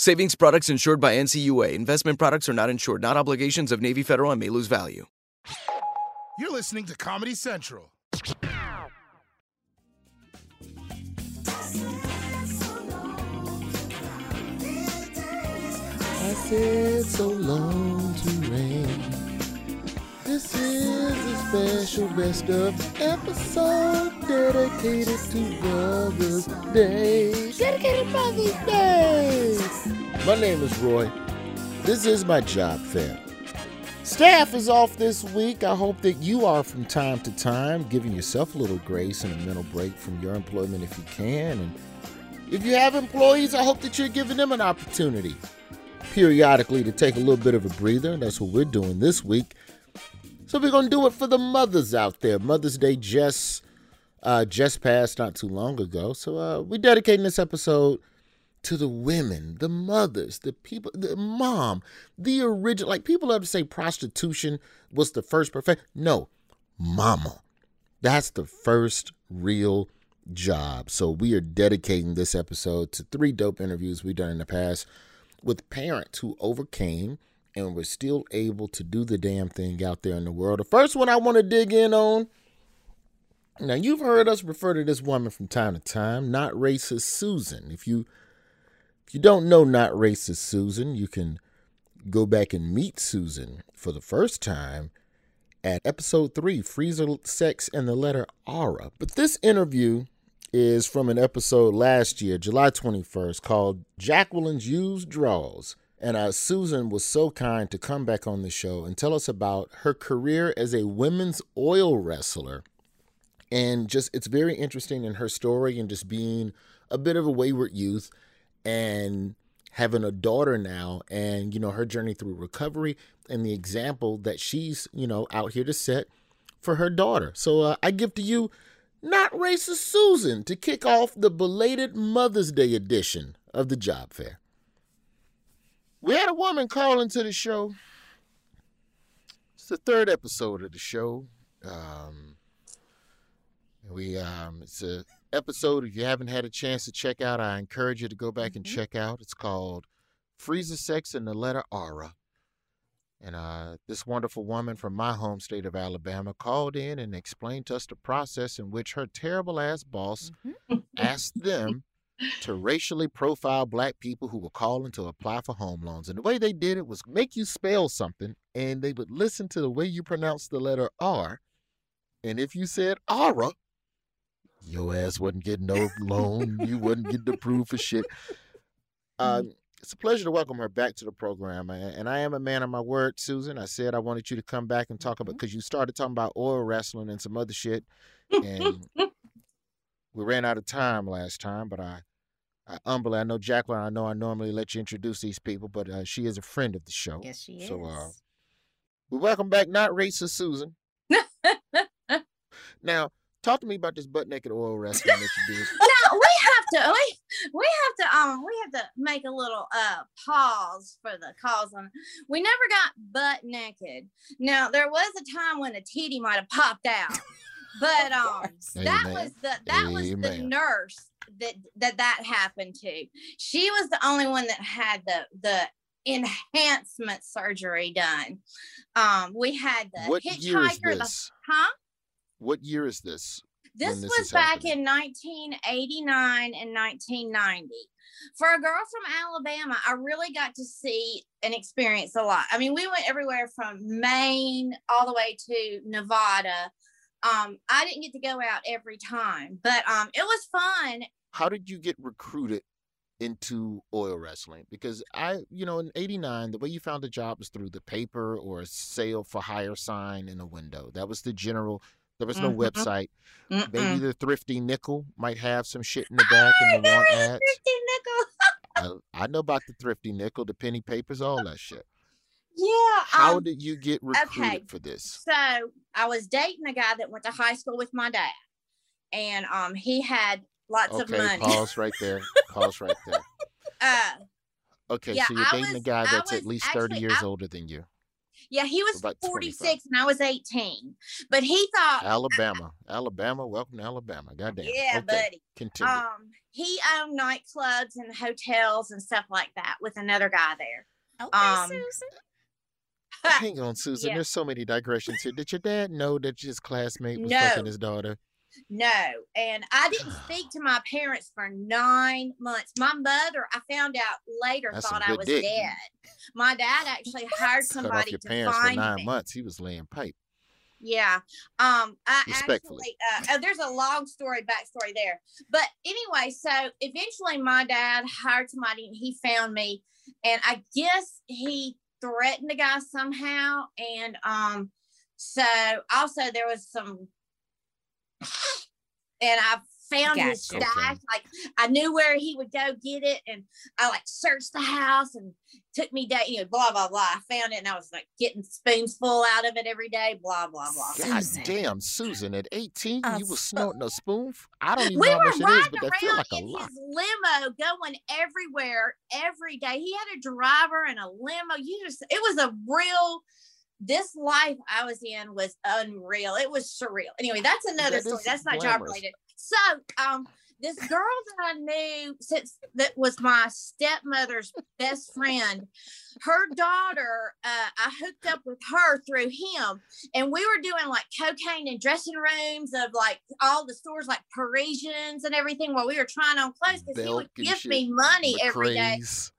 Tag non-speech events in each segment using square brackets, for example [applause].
Savings products insured by NCUA. Investment products are not insured, not obligations of Navy Federal and may lose value. You're listening to Comedy Central. I said so long to rain. This is a special best of episode dedicated to Brothers Day. Dedicated Brothers Day. My name is Roy. This is my job fair. Staff is off this week. I hope that you are from time to time giving yourself a little grace and a mental break from your employment if you can. And if you have employees, I hope that you're giving them an opportunity periodically to take a little bit of a breather. That's what we're doing this week. So we're gonna do it for the mothers out there. Mother's Day just uh, just passed not too long ago. So uh, we're dedicating this episode to the women, the mothers, the people, the mom, the original. Like people love to say prostitution was the first perfect. No, mama. That's the first real job. So we are dedicating this episode to three dope interviews we've done in the past with parents who overcame and we're still able to do the damn thing out there in the world. The first one I want to dig in on. Now you've heard us refer to this woman from time to time, not racist Susan. If you if you don't know not racist Susan, you can go back and meet Susan for the first time at episode three, Freezer Sex and the Letter Aura. But this interview is from an episode last year, July 21st, called Jacqueline's Used Draws. And uh, Susan was so kind to come back on the show and tell us about her career as a women's oil wrestler. And just, it's very interesting in her story and just being a bit of a wayward youth and having a daughter now and, you know, her journey through recovery and the example that she's, you know, out here to set for her daughter. So uh, I give to you not racist Susan to kick off the belated Mother's Day edition of the job fair. We had a woman call into the show. It's the third episode of the show. Um, we um, it's a episode. If you haven't had a chance to check out, I encourage you to go back and Mm-hmm. check out. It's called Freezer Sex and the Letter Aura. And uh, this wonderful woman from my home state of Alabama called in and explained to us the process in which her terrible ass boss asked them to racially profile black people who were calling to apply for home loans. And the way they did it was make you spell something, and they would listen to the way you pronounce the letter R. And if you said aura, your ass wasn't getting no loan. You wasn't getting approved for shit. Um, it's a pleasure to welcome her back to the program. And and I am a man of my word, Susan. I said I wanted you to come back and talk about because you started talking about oil wrestling and some other shit. [laughs] And we ran out of time last time, but I, I humbly, I know Jacqueline, I know I normally let you introduce these people, but uh, she is a friend of the show. Yes, she is. So uh, we welcome back not racist Susan. [laughs] now, talk to me about this butt naked oil [laughs] wrestling that you did. no, we have to we we have to um we have to make a little uh pause for the cause on we never got butt naked. Now there was a time when a titty might have popped out. But [laughs] um that Amen. was the that was the nurse that that that happened to. She was the only one that had the the enhancement surgery done. Um we had the what year is hitchhiker the huh? What year is this? This this was back happening? in 1989 and 1990. For a girl from Alabama, I really got to see and experience a lot. I mean, we went everywhere from Maine all the way to Nevada. Um, I didn't get to go out every time, but um, it was fun. How did you get recruited into oil wrestling? Because I, you know, in '89, the way you found a job was through the paper or a sale for hire sign in a window. That was the general. There was no Mhm. website. Mm-mm. Maybe the Thrifty Nickel might have some shit in the [laughs] back in the want ads. 50 nickel. I, I know about the Thrifty Nickel, the penny papers, all that shit. Yeah. How um, did you get recruited okay. for this? So I was dating a guy that went to high school with my dad, and um, he had lots of Okay, money. pause right there. Pause right there. [laughs] Uh, Okay, Yeah, so you're I dating a guy I that's at was least 30 years I- older than you. yeah, he was About 46 and I was 18, but he thought, Alabama. Alabama. Welcome to Alabama. Goddamn. yeah, okay. buddy. Continue. Um, he owned nightclubs and hotels and stuff like that with another guy there. Okay, um, Susan. Hang on, Susan. yeah. There's so many digressions here. Did your dad know that his classmate was No. fucking his daughter? No, and I didn't [sighs] speak to my parents for nine months. My mother, I found out later, That's thought I was dick. dead. My dad actually hired Cut off somebody your to parents for find nine me. months. He was laying pipe. Yeah. Um, I Respectfully. actually, uh, uh, there's a long story, backstory there. But anyway, so eventually my dad hired somebody and he found me. And I guess he threatened the guy somehow. And um, so also there was some, and I found his stash. Okay. Like I knew where he would go get it. And I like searched the house and took me day, you know, blah, blah, blah. I found it and I was like getting spoons full out of it every day, blah, blah, blah. God Susan. damn, Susan, at 18, A you were spoon. snorting a spoon? I don't even we know were how much it is, riding but that feels around like a in lot. his limo going everywhere every day he had a driver and a limo you just it was a real this life i was in was unreal. It was surreal. Anyway that's another That story. that's not job related. So um this girl that I knew since that was my stepmother's best friend, her daughter, uh, I hooked up with her through him and we were doing like cocaine in dressing rooms of like all the stores like Parisians and everything while we were trying on clothes because he would give shit, me money every day McRae's.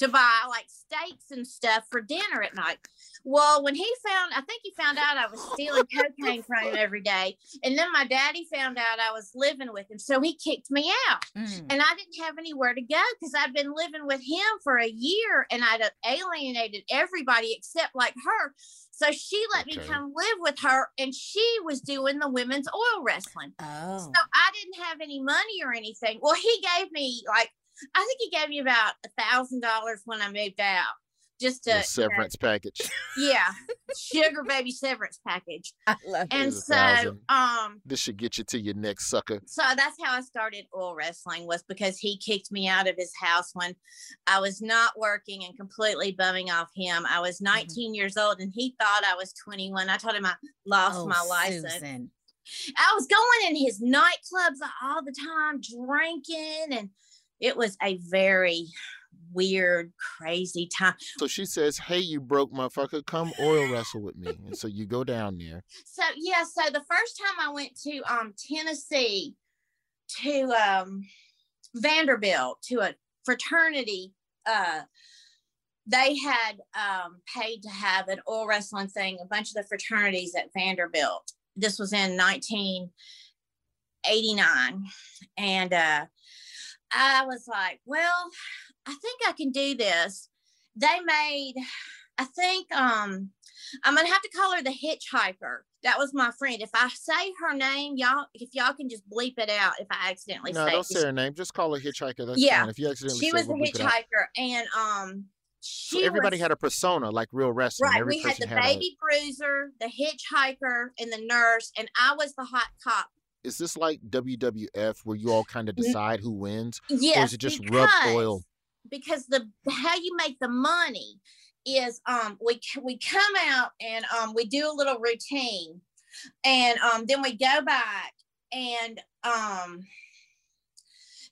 to buy like steaks and stuff for dinner at night. Well, when he found, I think he found out I was stealing cocaine from him every day. And then my daddy found out I was living with him. So he kicked me out. Mm. And I didn't have anywhere to go because I'd been living with him for a year and I'd alienated everybody except like her. So she let me come live with her and she was doing the women's oil wrestling. Oh. So I didn't have any money or anything. Well, he gave me like, I think he gave me about a thousand dollars when I moved out. Just to Your you know, severance package. [laughs] yeah, sugar baby severance package. [laughs] I love And Here's a so, um, This should get you to your next sucker. so that's how I started oil wrestling was because he kicked me out of his house when I was not working and completely bumming off him. I was 19 years old and he thought I was 21. I told him I lost oh, my license. Susan. I was going in his nightclubs all the time, drinking, and it was a very weird, crazy time. So she says, Hey, you broke motherfucker, come oil wrestle with me. And so you go down there. So yeah, so the first time I went to um Tennessee to um Vanderbilt to a fraternity, uh they had um paid to have an oil wrestling thing, a bunch of the fraternities at Vanderbilt. This was in 1989. And uh I was like, well, I think I can do this. They made, I think um I'm gonna have to call her the hitchhiker. That was my friend. If I say her name, y'all, if y'all can just bleep it out if I accidentally No, say don't say her name. Just call her hitchhiker. That's Yeah. fine. If you accidentally She say was the we'll bleep hitchhiker, and um, So she everybody was, had a persona like real wrestling. right. Every We had the had a- baby bruiser, the hitchhiker, and the nurse, and I was the hot cop. Is this like WWF where you all kind of decide who wins? Yes, or is it just rub oil? Because the how you make the money is um we we come out and um we do a little routine and um then we go back and um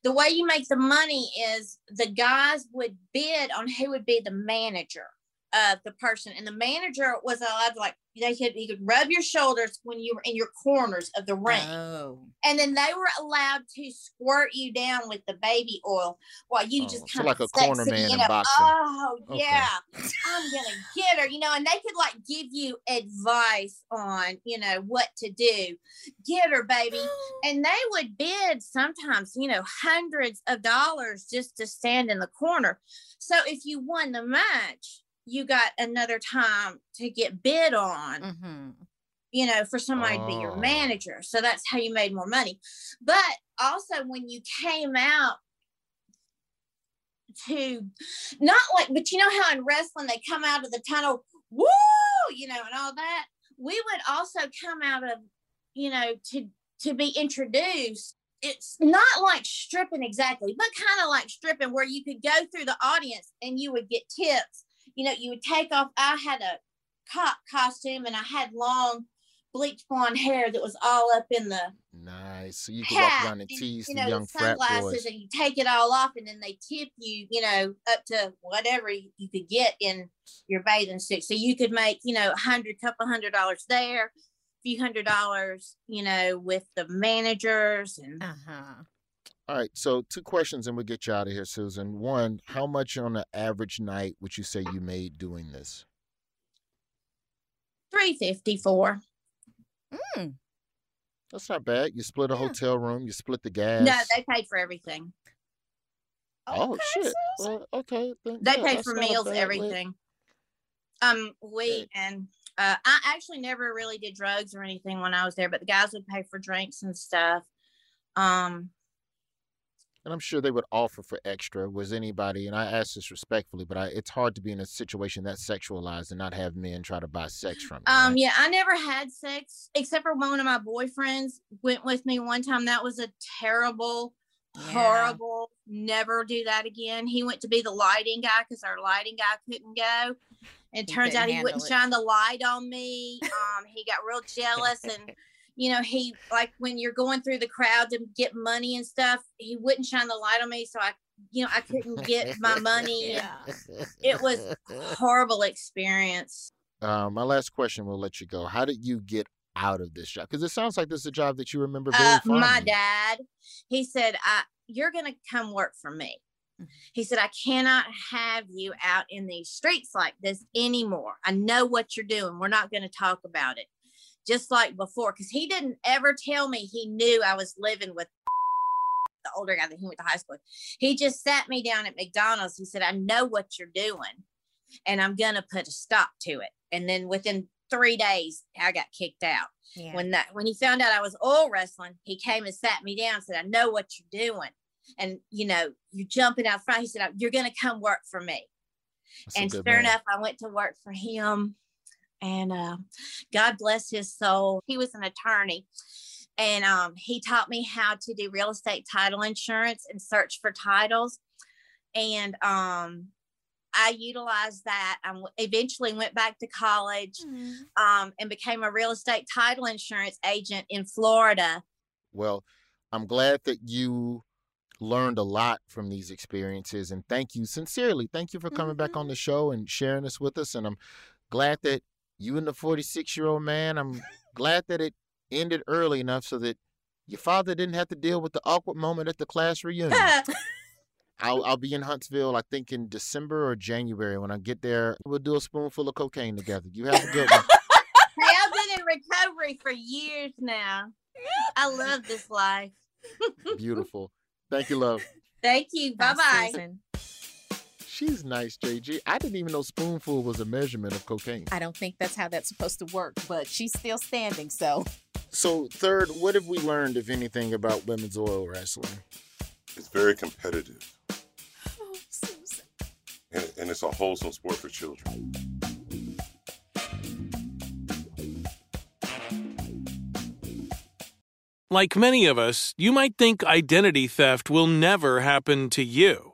the way you make the money is the guys would bid on who would be the manager of the person, and the manager was allowed to like they could he could rub your shoulders when you were in your corners of the ring, Oh. and then they were allowed to squirt you down with the baby oil while you Oh, just so kind like a corner man in boxing. Oh Okay. yeah, I'm gonna get her, you know, and they could like give you advice on you know what to do. Get her, baby [gasps] and they would bid sometimes you know hundreds of dollars just to stand in the corner so if you won the match you got another time to get bid on Mm-hmm. you know for somebody to be your Oh. manager. So that's how you made more money. But also when you came out to not like but you know how in wrestling they come out of the tunnel woo you know and all that? We would also come out of you know to to be introduced. It's not like stripping exactly but kind of like stripping where you could go through the audience and you would get tips you know you would take off i had a cop costume and i had long bleach blonde hair that was all up in the Nice. So you can walk hat around and and, you know, young the frat sunglasses boys. and you take it all off and then they tip you, you know, up to whatever you you could get in your bathing suit. So you could make, you know, a hundred, couple hundred dollars there, a few hundred dollars, you know, with the managers and Uh-huh. All right. So two questions and we'll get you out of here, Susan. One, how much on an average night would you say you made doing this? three fifty four. Mm. That's not bad. You split a Yeah. hotel room, you split the gas. No, they paid for everything. Oh Okay, shit. Well, okay. then, They yeah, paid for meals, bad way- everything. Um, we Hey. and uh, I actually never really did drugs or anything when I was there, but the guys would pay for drinks and stuff. Um, And I'm sure they would offer for extra. Was anybody, and I ask this respectfully, but I, it's hard to be in a situation that's sexualized and not have men try to buy sex from you. Um, right? yeah, I never had sex except for one of my boyfriends went with me one time. That was a terrible, Yeah. horrible. Never do that again. He went to be the lighting guy because our lighting guy couldn't go. And it turns out he wouldn't it. shine the light on me. Um, he got real jealous and [laughs] you know, he like when you're going through the crowd to get money and stuff, he wouldn't shine the light on me. So I you know, I couldn't get my [laughs] money. Yeah. It was horrible experience. Uh, my last question will let you go. How did you get out of this job? Because it sounds like this is a job that you remember very uh, fondly. my dad he said I, you're gonna come work for me he said i cannot have you out in these streets like this anymore i know what you're doing we're not going to talk about it just like before because he didn't ever tell me he knew i was living with [laughs] the older guy that he went to high school with. he just sat me down at mcdonald's he said i know what you're doing and i'm going to put a stop to it and then within three days i got kicked out Yeah. when that when he found out I was oil wrestling, he came and sat me down and said, I know what you're doing. And you know, you're jumping out front. He said, You're gonna come work for me. That's and sure man. enough, I went to work for him. And uh, God bless his soul. He was an attorney. And um, he taught me how to do real estate title insurance and search for titles. And um, I utilized that. I w- eventually went back to college um, and became a real estate title insurance agent in Florida. Well, I'm glad that you learned a lot from these experiences and thank you sincerely. Thank you for coming back Mm-hmm. on the show and sharing this with us. And I'm glad that you and the 46 year old man, I'm glad that it ended early enough so that your father didn't have to deal with the awkward moment at the class reunion. [laughs] I'll, I'll be in Huntsville, I think in December or January. When I get there, we'll do a spoonful of cocaine together. You have a good one. [laughs] hey, I've been in recovery for years now. I love this life. [laughs] Beautiful. Thank you, love. Thank you. Bye bye. Susan. She's nice, JG. I didn't even know spoonful was a measurement of cocaine. I don't think that's how that's supposed to work, but she's still standing, so So, third, what have we learned, if anything, about women's oil wrestling? It's very competitive, oh, Susan. and, and it's a wholesome sport for children. Like many of us, you might think identity theft will never happen to you.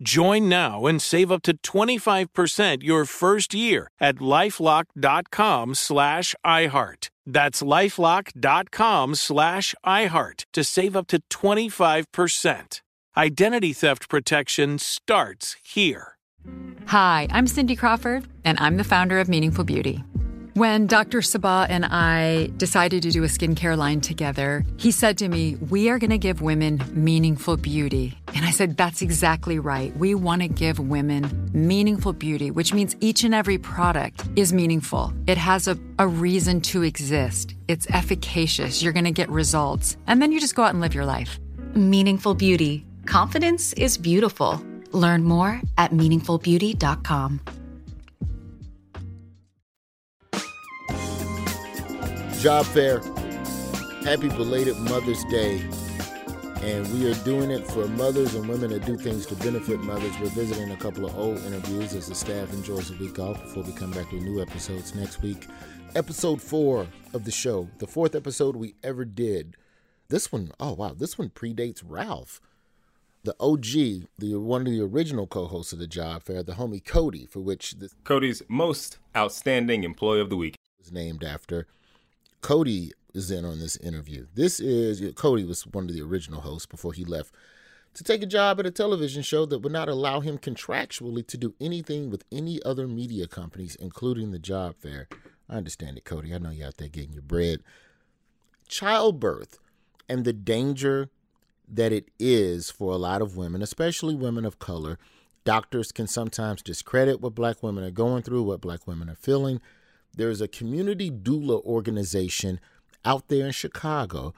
Join now and save up to 25% your first year at lifelock.com slash iHeart. That's lifelock.com slash iHeart to save up to 25%. Identity theft protection starts here. Hi, I'm Cindy Crawford, and I'm the founder of Meaningful Beauty. When Dr. Sebagh and I decided to do a skincare line together, he said to me, We are going to give women meaningful beauty. And I said, That's exactly right. We want to give women meaningful beauty, which means each and every product is meaningful. It has a, a reason to exist, it's efficacious. You're going to get results. And then you just go out and live your life. Meaningful Beauty. Confidence is beautiful. Learn more at meaningfulbeauty.com. Job fair. Happy belated Mother's Day. And we are doing it for mothers and women that do things to benefit mothers. We're visiting a couple of old interviews as the staff enjoys a week off before we come back with new episodes next week. Episode four of the show, the fourth episode we ever did. This one, oh wow, this one predates Ralph. The OG, the one of the original co-hosts of the job fair, the homie Cody, for which this Cody's most outstanding employee of the week. was named after. Cody is in on this interview. This is Cody was one of the original hosts before he left to take a job at a television show that would not allow him contractually to do anything with any other media companies, including the job fair. I understand it, Cody. I know you're out there getting your bread. Childbirth and the danger that it is for a lot of women, especially women of color. Doctors can sometimes discredit what black women are going through, what black women are feeling. There's a community doula organization out there in Chicago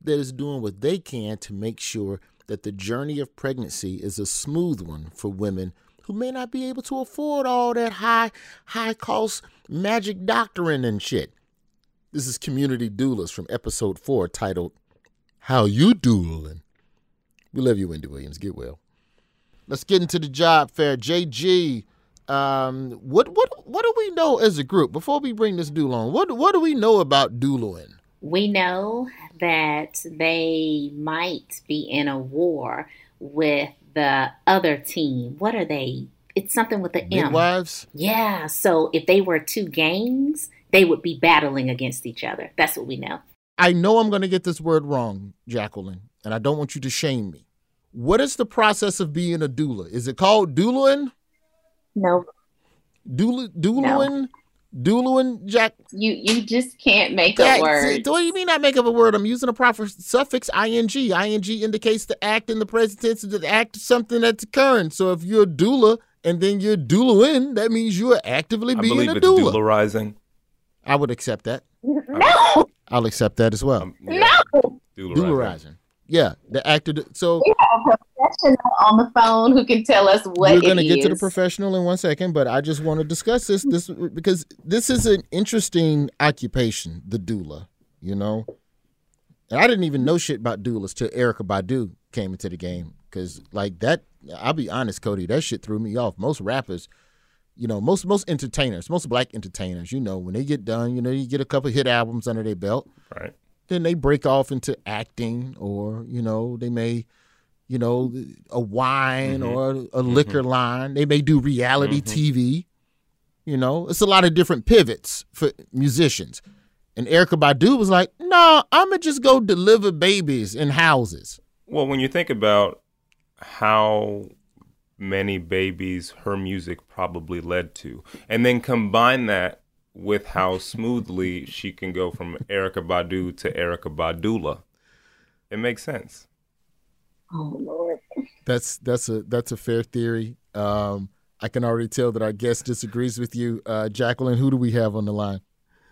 that is doing what they can to make sure that the journey of pregnancy is a smooth one for women who may not be able to afford all that high high cost magic doctoring and shit. This is Community Doulas from episode 4 titled How You Douling. We love you, Wendy Williams. Get well. Let's get into the job fair. JG, um, what what what do we know as a group before we bring this on? What what do we know about dueling? We know that they might be in a war with the other team. What are they? It's something with the M. Midwives? Yeah. So if they were two gangs, they would be battling against each other. That's what we know. I know I'm going to get this word wrong, Jacqueline, and I don't want you to shame me. What is the process of being a doula? Is it called doulaing? No. Doula, doulaing? Doulaing, Jack? You you just can't make Yeah, a word. What do you mean I make up a word? I'm using a proper suffix ing. ing indicates the act in the present tense of the act of something that's occurring. So if you're a doula and then you're doulaing, that means you are actively I being a it's doula. doularizing. I would accept that. No. I'll accept that as well. Um, no. Doularizing. Doularizing. Yeah, the actor. So We have a professional on the phone who can tell us what we're going to it get to the professional in one second, but I just want to discuss this this because this is an interesting occupation, the doula. You know, and I didn't even know shit about doulas till Erykah Badu came into the game because like that. I'll be honest, Cody, that shit threw me off. Most rappers. You know, most most entertainers, most black entertainers, you know, when they get done, you know, you get a couple hit albums under their belt, Right. Then they break off into acting or you know they may you know a wine mm-hmm. or a mm-hmm. liquor line. They may do reality mm-hmm. tv you know. It's a lot of different pivots for musicians. And erykah badu was like no i'm gonna just go deliver babies in houses. Well, when you think about how many babies her music probably led to, and then combine that with how smoothly she can go from Erykah Badu to Erykah Badula, it makes sense. Oh Lord. that's that's a that's a fair theory um i can already tell that our guest disagrees with you uh jacqueline who do we have on the line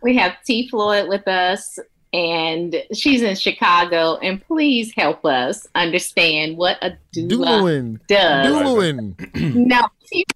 We have T Floyd with us. and she's in Chicago. And please help us understand what a doula Doulaing. does. Doulaing. No,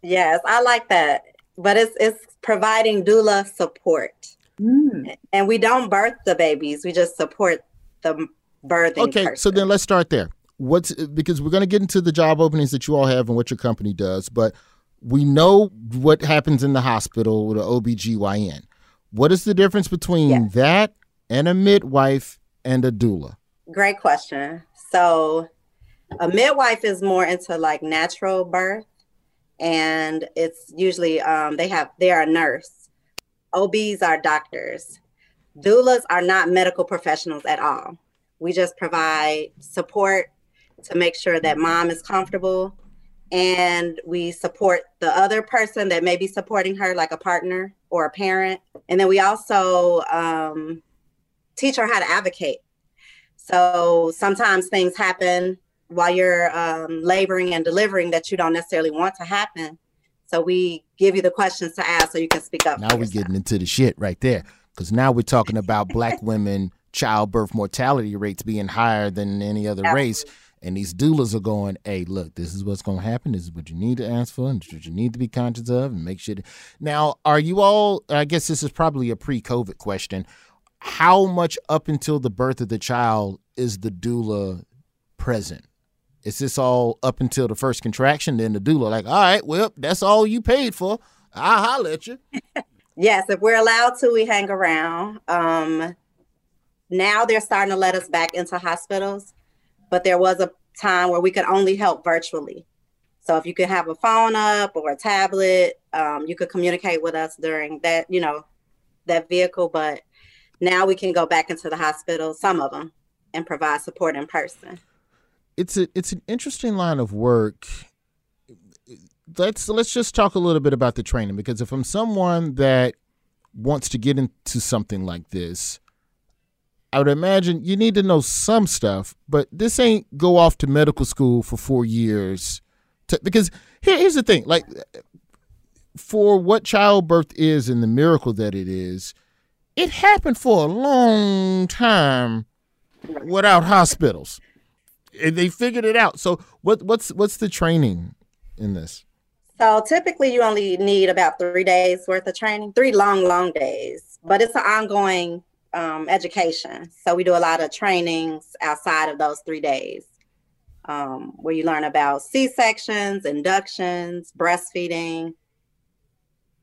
Yes, I like that. But it's it's providing doula support. Mm. And we don't birth the babies. We just support the birthing Okay, person. so then let's start there. What's because we're going to get into the job openings that you all have and what your company does, but we know what happens in the hospital with an OBGYN. What is the difference between that and a midwife and a doula? Great question. So, a midwife is more into like natural birth, and it's usually um, they have they are a nurse. OBs are doctors. Doulas are not medical professionals at all. We just provide support to make sure that mom is comfortable, and we support the other person that may be supporting her, like a partner or a parent. And then we also um, teach her how to advocate. So sometimes things happen while you're um, laboring and delivering that you don't necessarily want to happen. So we give you the questions to ask so you can speak up. Now we're getting into the shit right there. Because now we're talking about [laughs] black women childbirth mortality rates being higher than any other race. And these doulas are going, hey, look, this is what's going to happen. This is what you need to ask for and this is what you need to be conscious of and make sure. To... Now, are you all, I guess this is probably a pre COVID question. How much up until the birth of the child is the doula present? Is this all up until the first contraction? Then the doula, like, all right, well, that's all you paid for. I'll holler at you. [laughs] Yes, if we're allowed to, we hang around. Um, now they're starting to let us back into hospitals, but there was a time where we could only help virtually. So if you could have a phone up or a tablet, um, you could communicate with us during that, you know, that vehicle. But now we can go back into the hospital, some of them, and provide support in person. It's a it's an interesting line of work. Let's let's just talk a little bit about the training because if I'm someone that wants to get into something like this, I would imagine you need to know some stuff, but this ain't go off to medical school for four years. To, because here, here's the thing, like for what childbirth is and the miracle that it is, it happened for a long time without hospitals they figured it out. So what what's what's the training in this? So typically, you only need about three days worth of training, three long, long days, but it's an ongoing um, education. So we do a lot of trainings outside of those three days, um, where you learn about C sections, inductions, breastfeeding,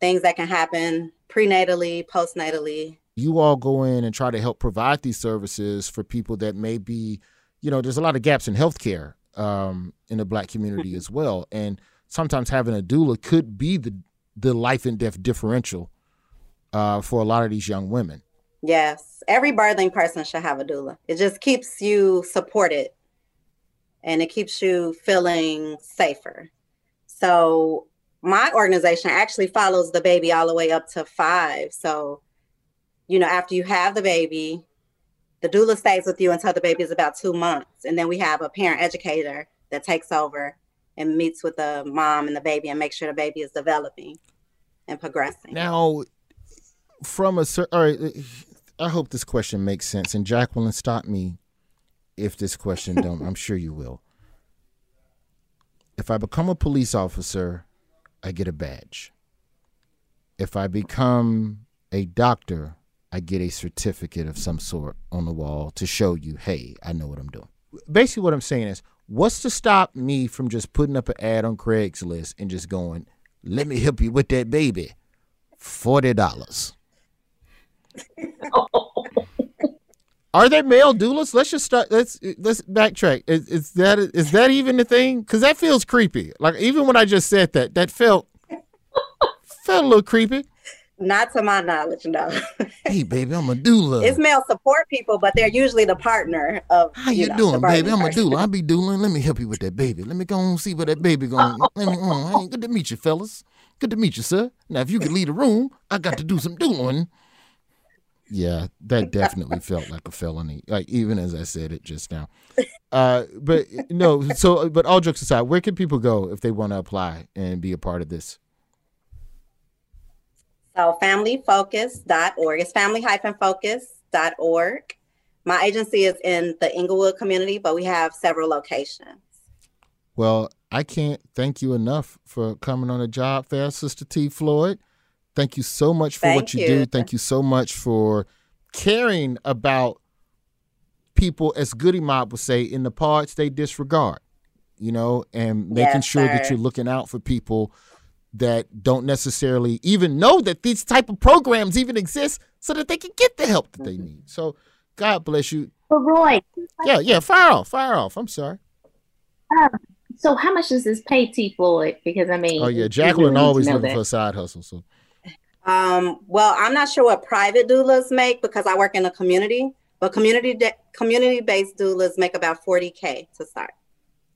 things that can happen prenatally, postnatally. You all go in and try to help provide these services for people that may be, you know, there's a lot of gaps in healthcare um, in the black community as well, and sometimes having a doula could be the the life and death differential uh, for a lot of these young women. Yes, every birthing person should have a doula. It just keeps you supported and it keeps you feeling safer. So, my organization actually follows the baby all the way up to five. So, you know, after you have the baby, the doula stays with you until the baby is about two months. And then we have a parent educator that takes over and meets with the mom and the baby and makes sure the baby is developing and progressing. Now, from a all right, I hope this question makes sense. And Jacqueline, stop me if this question [laughs] don't. I'm sure you will. If I become a police officer, I get a badge. If I become a doctor, I get a certificate of some sort on the wall to show you, hey, I know what I'm doing. Basically, what I'm saying is, what's to stop me from just putting up an ad on Craigslist and just going, let me help you with that baby? $40. [laughs] Are there male doulas? Let's just start. Let's let's backtrack. Is, is that is that even the thing? Because that feels creepy. Like even when I just said that, that felt felt a little creepy. Not to my knowledge, no. Hey, baby, I'm a doula. It's male support people, but they're usually the partner of. How you, know, doing, baby? I'm a doula. I be doula. Let me help you with that baby. Let me go and see where that baby going. Let me. Oh, hey, good to meet you, fellas. Good to meet you, sir. Now, if you could leave the room, I got to do some doulaing. Yeah, that [laughs] definitely felt like a felony. Like even as I said it just now. Uh, but no. So, but all jokes aside, where can people go if they want to apply and be a part of this? So familyfocus.org. It's family-focus.org. My agency is in the Englewood community, but we have several locations. Well, I can't thank you enough for coming on the job fair, Sister T. Floyd. Thank you so much for Thank what you, you. do. Thank you so much for caring about people, as Goodie Mob would say, in the parts they disregard, you know, and making Yes, sure that you're looking out for people that don't necessarily even know that these type of programs even exist so that they can get the help that they Mm-hmm. need. So God bless you. But Roy, Yeah, yeah, fire off, fire off. I'm sorry. um, so how much does this pay T Floyd? Because I mean, Oh yeah, Jacqueline really always looking that. for a side hustle. So Um, well, I'm not sure what private doulas make because I work in a community, but community de- community based doulas make about 40k to start.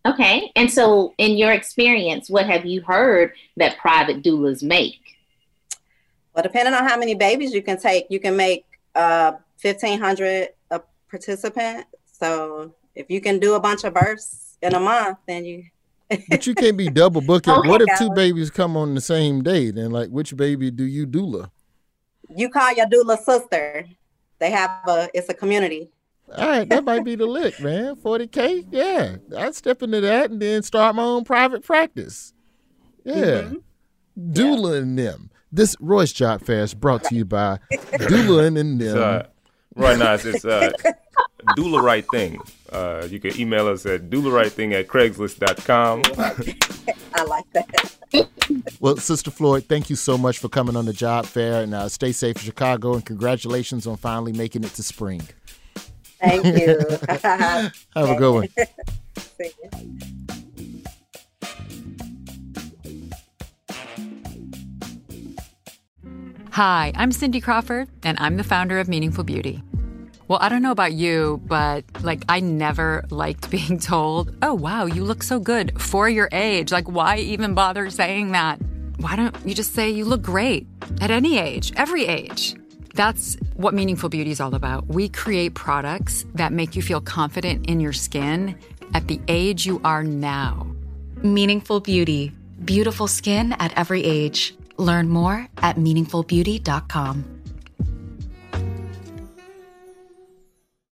Okay, and so in your experience, what have you heard that private doulas make? Well, depending on how many babies you can take, you can make uh 1500 a participant. So if you can do a bunch of births in a month, then you [laughs] But you can't be double booking. Okay, what if two babies come on the same day? Then, like, which baby do you doula? you call your doula sister. They have a it's a community. All right, that might be the lick, man. 40K? Yeah. I'd step into that and then start my own private practice. Yeah. Mm-hmm. Doula and them. This Roy's Job Fair is brought to you by Doula and them. It's, uh, right now, it's, it's uh, doula right thing. Uh, you can email us at doularightthing at craigslist.com. I like that. Well, Sister Floyd, thank you so much for coming on the job fair and uh, stay safe in Chicago and congratulations on finally making it to spring. Thank you. [laughs] Have a good one. [laughs] Hi, I'm Cindy Crawford, and I'm the founder of Meaningful Beauty. Well, I don't know about you, but like, I never liked [laughs] being told, oh, wow, you look so good for your age. Like, why even bother saying that? Why don't you just say you look great at any age, every age? That's what Meaningful Beauty is all about. We create products that make you feel confident in your skin at the age you are now. Meaningful Beauty. Beautiful skin at every age. Learn more at meaningfulbeauty.com.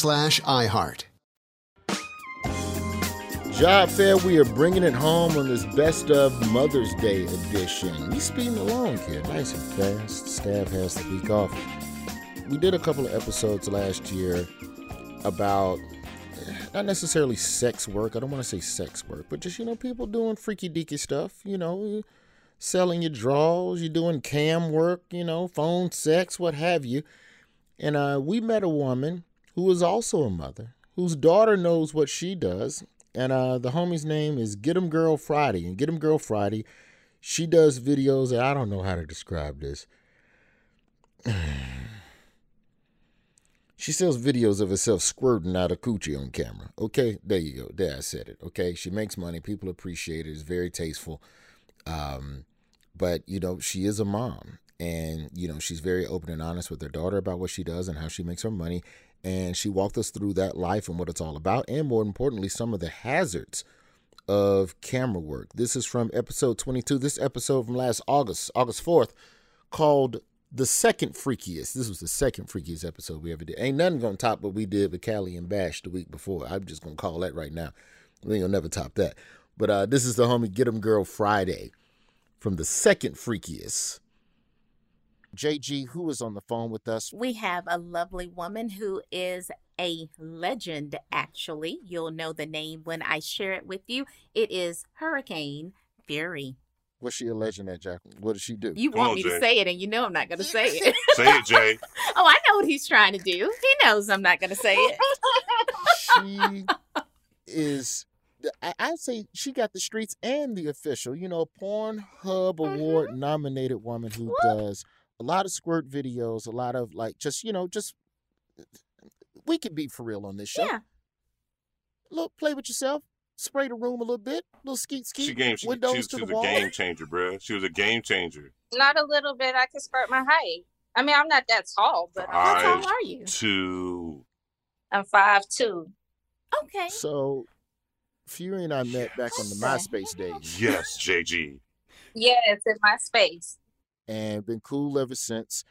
slash iHeart. Job Fair, we are bringing it home on this best of Mother's Day edition. We speeding along here, nice and fast. Staff has the week off. We did a couple of episodes last year about not necessarily sex work. I don't want to say sex work, but just you know people doing freaky deaky stuff. You know, selling your draws, you're doing cam work. You know, phone sex, what have you. And uh, we met a woman who is also a mother, whose daughter knows what she does. And uh, the homie's name is Get 'em Girl Friday. And Get 'em Girl Friday, she does videos. I don't know how to describe this. [sighs] She sells videos of herself squirting out of coochie on camera. Okay, there you go. There I said it. Okay, she makes money. People appreciate it. It's very tasteful. Um, but you know, she is a mom, and you know, she's very open and honest with her daughter about what she does and how she makes her money. And she walked us through that life and what it's all about, and more importantly, some of the hazards of camera work. This is from episode 22. This episode from last August, August 4th, called the second freakiest. This was the second freakiest episode we ever did. Ain't nothing gonna top what we did with Callie and Bash the week before. I'm just gonna call that right now. We ain't gonna never top that. But uh, this is the homie Get 'em Girl Friday from the second freakiest. JG, who is on the phone with us? We have a lovely woman who is a legend, actually. You'll know the name when I share it with you. It is Hurricane Fury. What's she a legend at, Jacqueline? What does she do? You Come want on, me Jay. to say it, and you know I'm not going to say it. [laughs] Say it, Jay. [laughs] oh, I know what he's trying to do. He knows I'm not going to say it. she [laughs] is I, I'd say she got the streets and the official, you know, Pornhub Mm-hmm. Award nominated woman who does a lot of squirt videos, a lot of like just, you know, just we can be for real on this show. Yeah. Look, play with yourself, spray the room a little bit, little skeet skeet, She game. She, windows she, to she the was a game changer, bro. She was a game changer. Not a little bit. I can spurt my height. I mean, I'm not that tall, but I'm, How tall are you? Two. I'm five two. Okay. So Fury and I met back on the MySpace days. Yes, JG. Yes, in my space. And been cool ever since.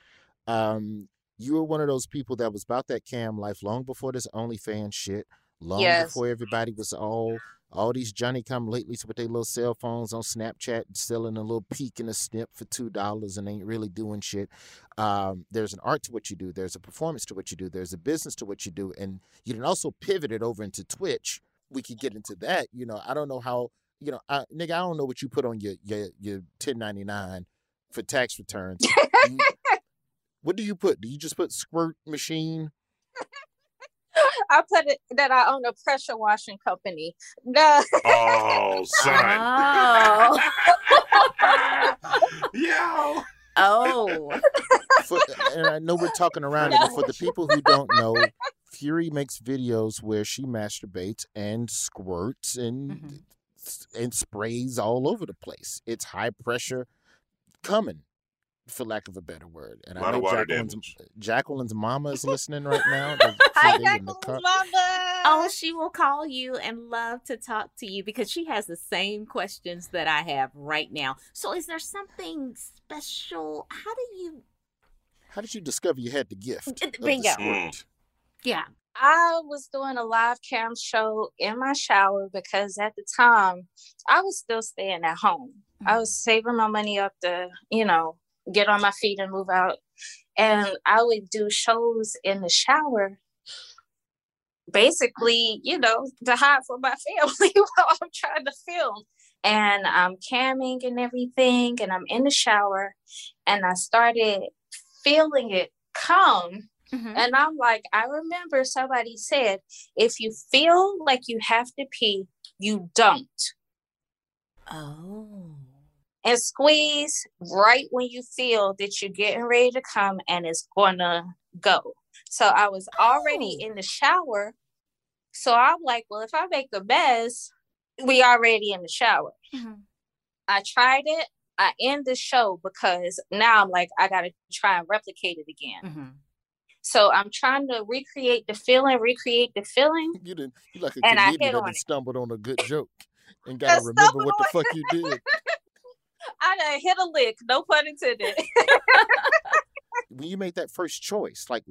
Um, you were one of those people that was about that cam life long before this OnlyFans shit, long Yes. before everybody was all all these Johnny come latelys with their little cell phones on Snapchat selling a little peek and a snip for two dollars and ain't really doing shit. Um, there's an art to what you do. There's a performance to what you do. There's a business to what you do, and you can also pivot it over into Twitch. We could get into that. You know, I don't know how. You know, I, nigga, I don't know what you put on your your your 1099 for tax returns. Do [laughs] you- what do you put? Do you just put squirt machine? [laughs] I put it that I own a pressure washing company. No. Oh, son. [laughs] Oh. Oh. For, and I know we're talking around it, but for the people who don't know, Fury makes videos where she masturbates and squirts and mm-hmm. and sprays all over the place. It's high pressure coming, for lack of a better word. And I Lot know of water Jacqueline's, Jacqueline's mama is listening right now. They're- [laughs] Hi, they're in. Oh, she will call you and love to talk to you because she has the same questions that I have right now. So, is there something special? How do you? How did you discover you had the gift? of the Bingo. Mm. Yeah. I was doing a live cam show in my shower because at the time I was still staying at home. I mm-hmm. was saving my money up to, you know, get on my feet and move out. And I would do shows in the shower, basically, you know, to hide from my [laughs] family while I'm trying to film. And I'm camming and everything, and I'm in the shower, and I started feeling it come. Mm-hmm. And I'm like, I remember somebody said, if you feel like you have to pee, you don't. Oh. And squeeze right when you feel that you're getting ready to come and it's gonna go. So I was already oh. in the shower. So I'm like, well, if I make a mess, we already in the shower. Mm-hmm. I tried it. I end the show because now I'm like, I gotta try and replicate it again. Mm-hmm. So I'm trying to recreate the feeling, recreate the feeling. You didn't. You like a And I comedian hit that on done it. stumbled on a good joke and [laughs] gotta remember what the fuck you did. [laughs] [laughs] I done hit a lick, no pun intended. [laughs] when you made that first choice, like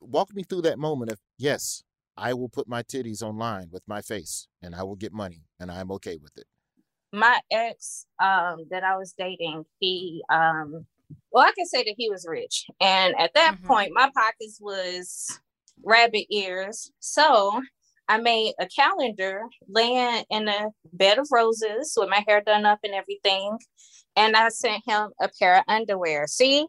walk me through that moment of yes, I will put my titties online with my face and I will get money and I'm okay with it. My ex um that I was dating, he um well I can say that he was rich. And at that point my pockets was rabbit ears. So I made a calendar laying in a bed of roses with my hair done up and everything. And I sent him a pair of underwear. See,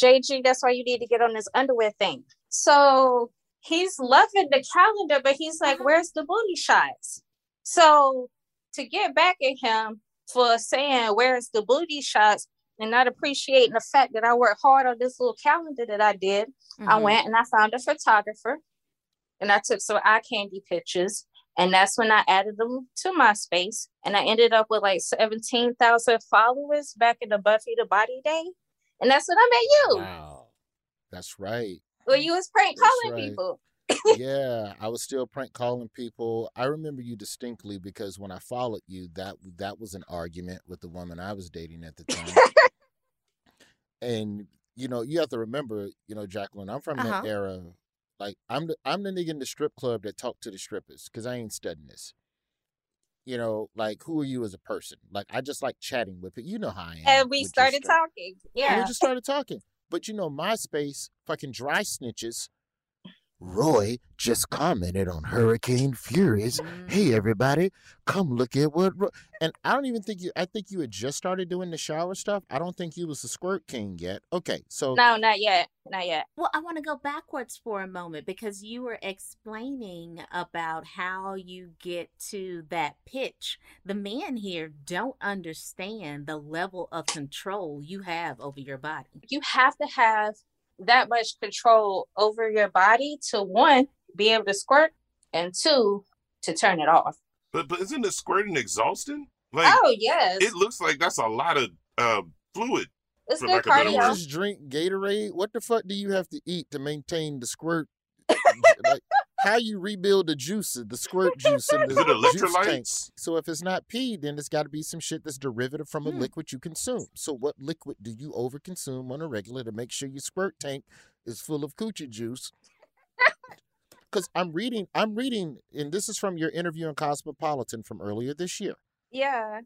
JG, that's why you need to get on this underwear thing. So he's loving the calendar, but he's like, where's the booty shots? So to get back at him for saying, where's the booty shots? And not appreciating the fact that I worked hard on this little calendar that I did, I Mhm. went and I found a photographer and I took some eye candy pictures. And that's when I added them to MySpace. And I ended up with like 17,000 followers back in the Buffy the Body Day. And that's when I met you. Wow. That's right. Well, you was prank That's calling right. people. yeah, I was still prank calling people. I remember you distinctly because when I followed you, that that was an argument with the woman I was dating at the time. [laughs] and you know, you have to remember, you know, Jacqueline, I'm from Uh-huh. that era. Like I'm the I'm the nigga in the strip club that talked to the strippers because I ain't studying this. You know, like who are you as a person? Like I just like chatting with it. You know how I am. And we started talking. and Yeah. we just started talking. But you know, MySpace fucking dry snitches. Roy just commented on Hurricane Furies. Hey, mm. everybody, come look at what. Ro-. And I don't even think you. I think you had just started doing the shower stuff. I don't think you was the squirt king yet. Okay, so No, not yet. Not yet. Well, I want to go backwards for a moment because you were explaining about how you get to that pitch. The men here don't understand the level of control you have over your body. You have to have that much control over your body to one, be able to squirt, and two, to turn it off. But but isn't the squirting exhausting? Like oh yes. it looks like that's a lot of uh fluid. It's for good lack of you cardio. just drink Gatorade. What the fuck do you have to eat to maintain the squirt? [laughs] like, how you rebuild the juice, the squirt juice in the [laughs] Is it juice tank? So if it's not pee, then it's got to be some shit that's derivative from a Hmm. liquid you consume. So what liquid do you overconsume on a regular to make sure your squirt tank is full of coochie juice? [laughs] Because I'm reading, I'm reading, and this is from your interview in Cosmopolitan from earlier this year. Yeah.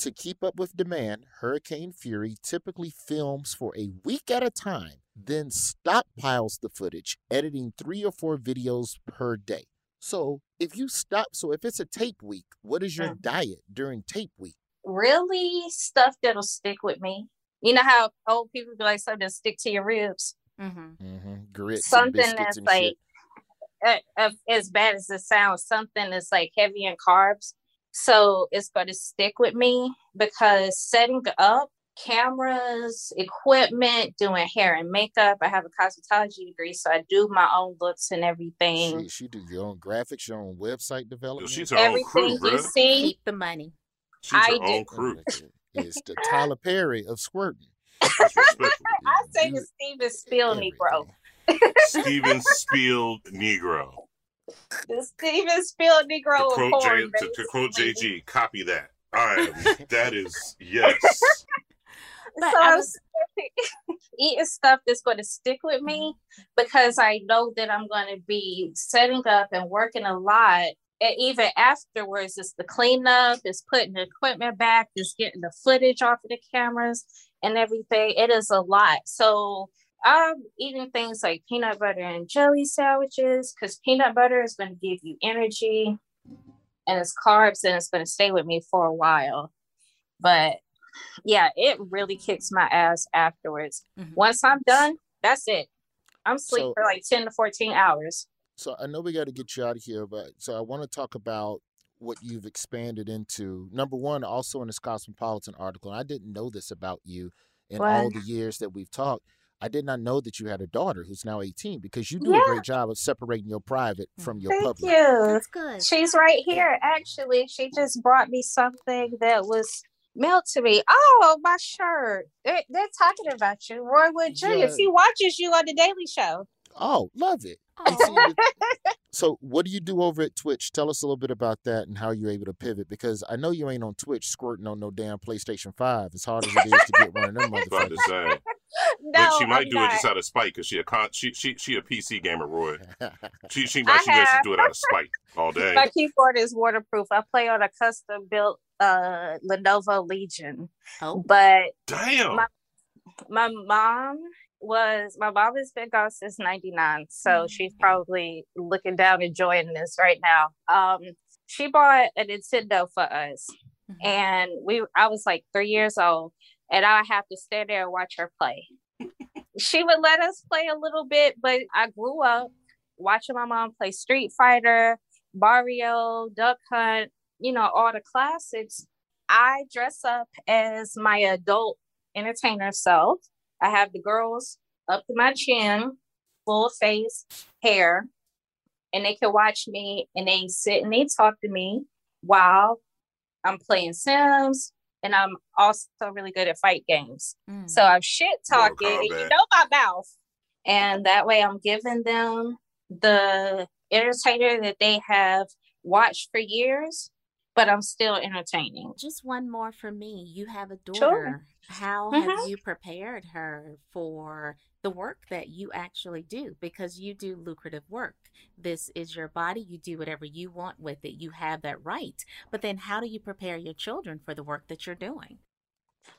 To keep up with demand, Hurricane Fury typically films for a week at a time, then stockpiles the footage, editing three or four videos per day. So if you stop, so if it's a tape week, what is your Mm. diet during tape week? Really stuff that'll stick with me. You know how old people be like something to stick to your ribs? Mm-hmm. Mm-hmm. Grits, something biscuits that's and like shit. uh, uh, as bad as it sounds, something that's like heavy in carbs. So it's going to stick with me because setting up cameras, equipment, doing hair and makeup. I have a cosmetology degree, so I do my own looks and everything. Shit, she do your own graphics, your own website development. she's her own crew, Everything you bruh. see, Keep the money. She's her I own crew. Oh it's the Tyler Perry of squirting. [laughs] I say the Steven Spiel Negro. Steven Spiel Negro. The Steven Spiel To Negro of quote, J, porn, to, to quote. JG, copy that. I am. Um, [laughs] that is yes. [laughs] But so I I'm was- [laughs] eating stuff that's going to stick with me mm-hmm. because I know that I'm going to be setting up and working a lot. And even afterwards, it's the cleanup, it's putting the equipment back, it's getting the footage off of the cameras and everything. It is a lot. So I'm eating things like peanut butter and jelly sandwiches because peanut butter is going to give you energy and it's carbs and it's going to stay with me for a while. But yeah, it really kicks my ass afterwards. Mhm. Once I'm done, that's it. I'm asleep So- for like 10 to 14 hours. So I know we got to get you out of here, but so I want to talk about what you've expanded into. Number one, also in this Cosmopolitan article, and I didn't know this about you in all the years that we've talked. I did not know that you had a daughter who's now 18 because you do Yeah. a great job of separating your private mm, from your Thank public. you. That's good. She's right here. Actually, she just brought me something that was mailed to me. Oh, my shirt. They're, they're talking about you. Roy Wood Jr. Yeah. He watches you on The Daily Show. Oh, love it. And [laughs] so, what do you do over at Twitch? Tell us a little bit about that and how you're able to pivot because I know you ain't on Twitch squirting on no damn PlayStation 5 as hard as it is to get one of them [laughs] motherfuckers. Say, [laughs] no, but she might I'm do it just out of spite because she a con- she she she a PC gamer, Roy. [laughs] She she might she does have. do it out of spite all [laughs] day. My keyboard is waterproof. I play on a custom built uh Lenovo Legion. Oh. But Damn. my my mom was my mom has been gone since 99 so she's probably looking down enjoying this right now um she bought a nintendo for us Mhm. and we i was like three years old and i have to stand there and watch her play. She would let us play a little bit but i grew up watching my mom play street fighter mario duck hunt you know all the classics. I dress up as my adult entertainer self. I have the girls up to my chin, full face, hair, and they can watch me and they sit and they talk to me while I'm playing Sims and I'm also really good at fight games. Mm. So I'm shit talking, and you know my mouth. And that way I'm giving them the entertainer that they have watched for years, but I'm still entertaining. Just one more for me. You have a daughter. Sure. How Mhm. have you prepared her for the work that you actually do? Because you do lucrative work. This is your body. You do whatever you want with it. You have that right. But then how do you prepare your children for the work that you're doing?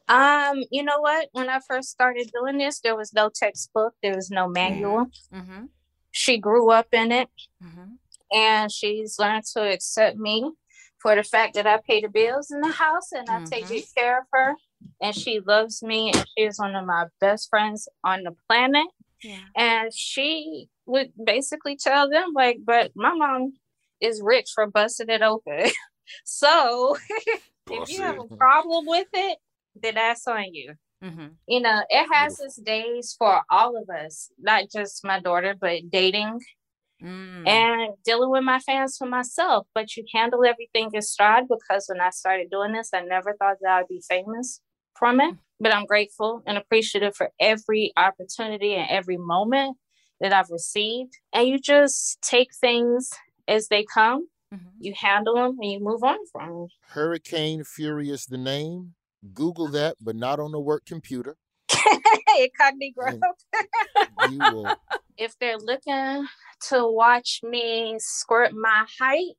Um, you know what? When I first started doing this, there was no textbook, there was no manual. Mm-hmm. She grew up in it Mm-hmm. and she's learned to accept me for the fact that I pay the bills in the house and I take good care of her. And she loves me and she is one of my best friends on the planet. Yeah. And she would basically tell them, like, but my mom is rich for busting it open. [laughs] so [laughs] if you have a problem with it, then that's on you. Mm-hmm. You know, it has its days for all of us, not just my daughter, but dating Mm. and dealing with my fans for myself. But you handle everything in stride because when I started doing this, I never thought that I'd be famous from it. But I'm grateful and appreciative for every opportunity and every moment that I've received. And you just take things as they come, mm-hmm. you handle them, and you move on from them. Hurricane Fury is the name. Google that, but not on the work computer. [laughs] Incognito. You will. [laughs] if they're looking to watch me squirt my height,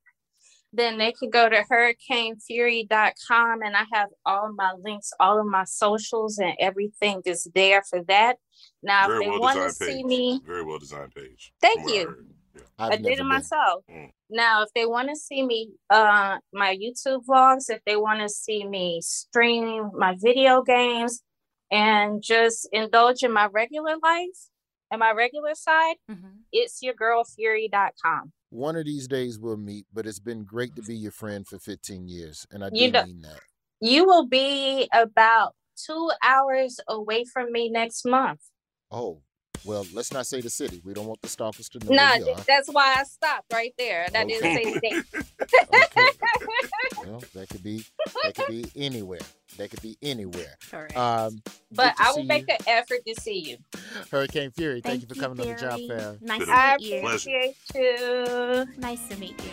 then they can go to hurricanefury.com and I have all my links, all of my socials, and everything is there for that. Now, Very if they well want to designed see page. me, Very well designed page. thank from what I you. Yeah. I did it been. myself. Mm. Now, if they want to see me, uh, my YouTube vlogs, if they want to see me stream my video games, and just indulge in my regular life and my regular side, Mm-hmm. it's yourgirlfury.com. One of these days we'll meet, but it's been great to mm-hmm. be your friend for 15 years, and I do You know- mean that. You will be about two hours away from me next month. Oh, well, let's not say the city. We don't want the stalkers to know Nah, th- are. that's why I stopped right there. And I didn't say the date. [laughs] [laughs] Well, that could be that could be anywhere. That could be anywhere. Correct. Um, But I will make you. an effort to see you. Hurricane Fury. Thank, Thank you for you, coming on the job fair. Nice to I meet you. appreciate you. Nice to meet you.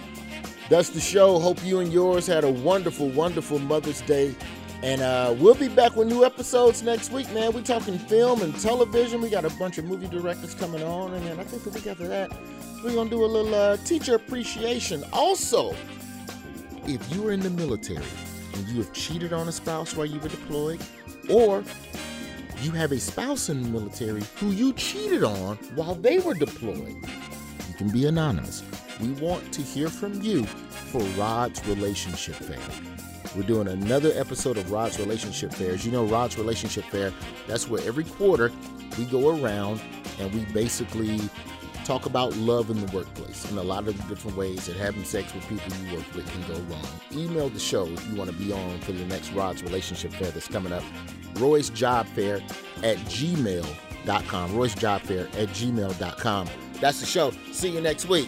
That's the show. Hope you and yours had a wonderful, wonderful Mother's Day. And uh, we'll be back with new episodes next week, man. We're talking film and television. We got a bunch of movie directors coming on. And then I think the week after that, we're going to do a little uh, teacher appreciation. Also, if you were in the military and you have cheated on a spouse while you were deployed, or you have a spouse in the military who you cheated on while they were deployed, you can be anonymous. We want to hear from you for Rod's Relationship Fair. We're doing another episode of Rod's Relationship Fair. As you know, Rod's Relationship Fair, that's where every quarter we go around and we basically talk about love in the workplace and a lot of the different ways that having sex with people you work with can go wrong. Email the show if you want to be on for the next Rod's Relationship Fair that's coming up. Roy's Job Fair at gmail.com. Roy's Job Fair at gmail.com. That's the show. See you next week.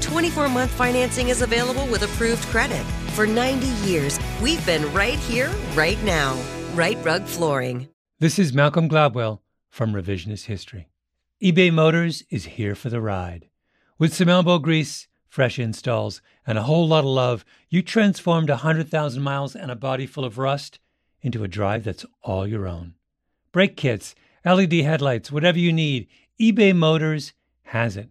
24 month financing is available with approved credit. For 90 years, we've been right here, right now. Rite Rug Flooring. This is Malcolm Gladwell from Revisionist History. eBay Motors is here for the ride. With some elbow grease, fresh installs, and a whole lot of love, you transformed 100,000 miles and a body full of rust into a drive that's all your own. Brake kits, LED headlights, whatever you need, eBay Motors has it.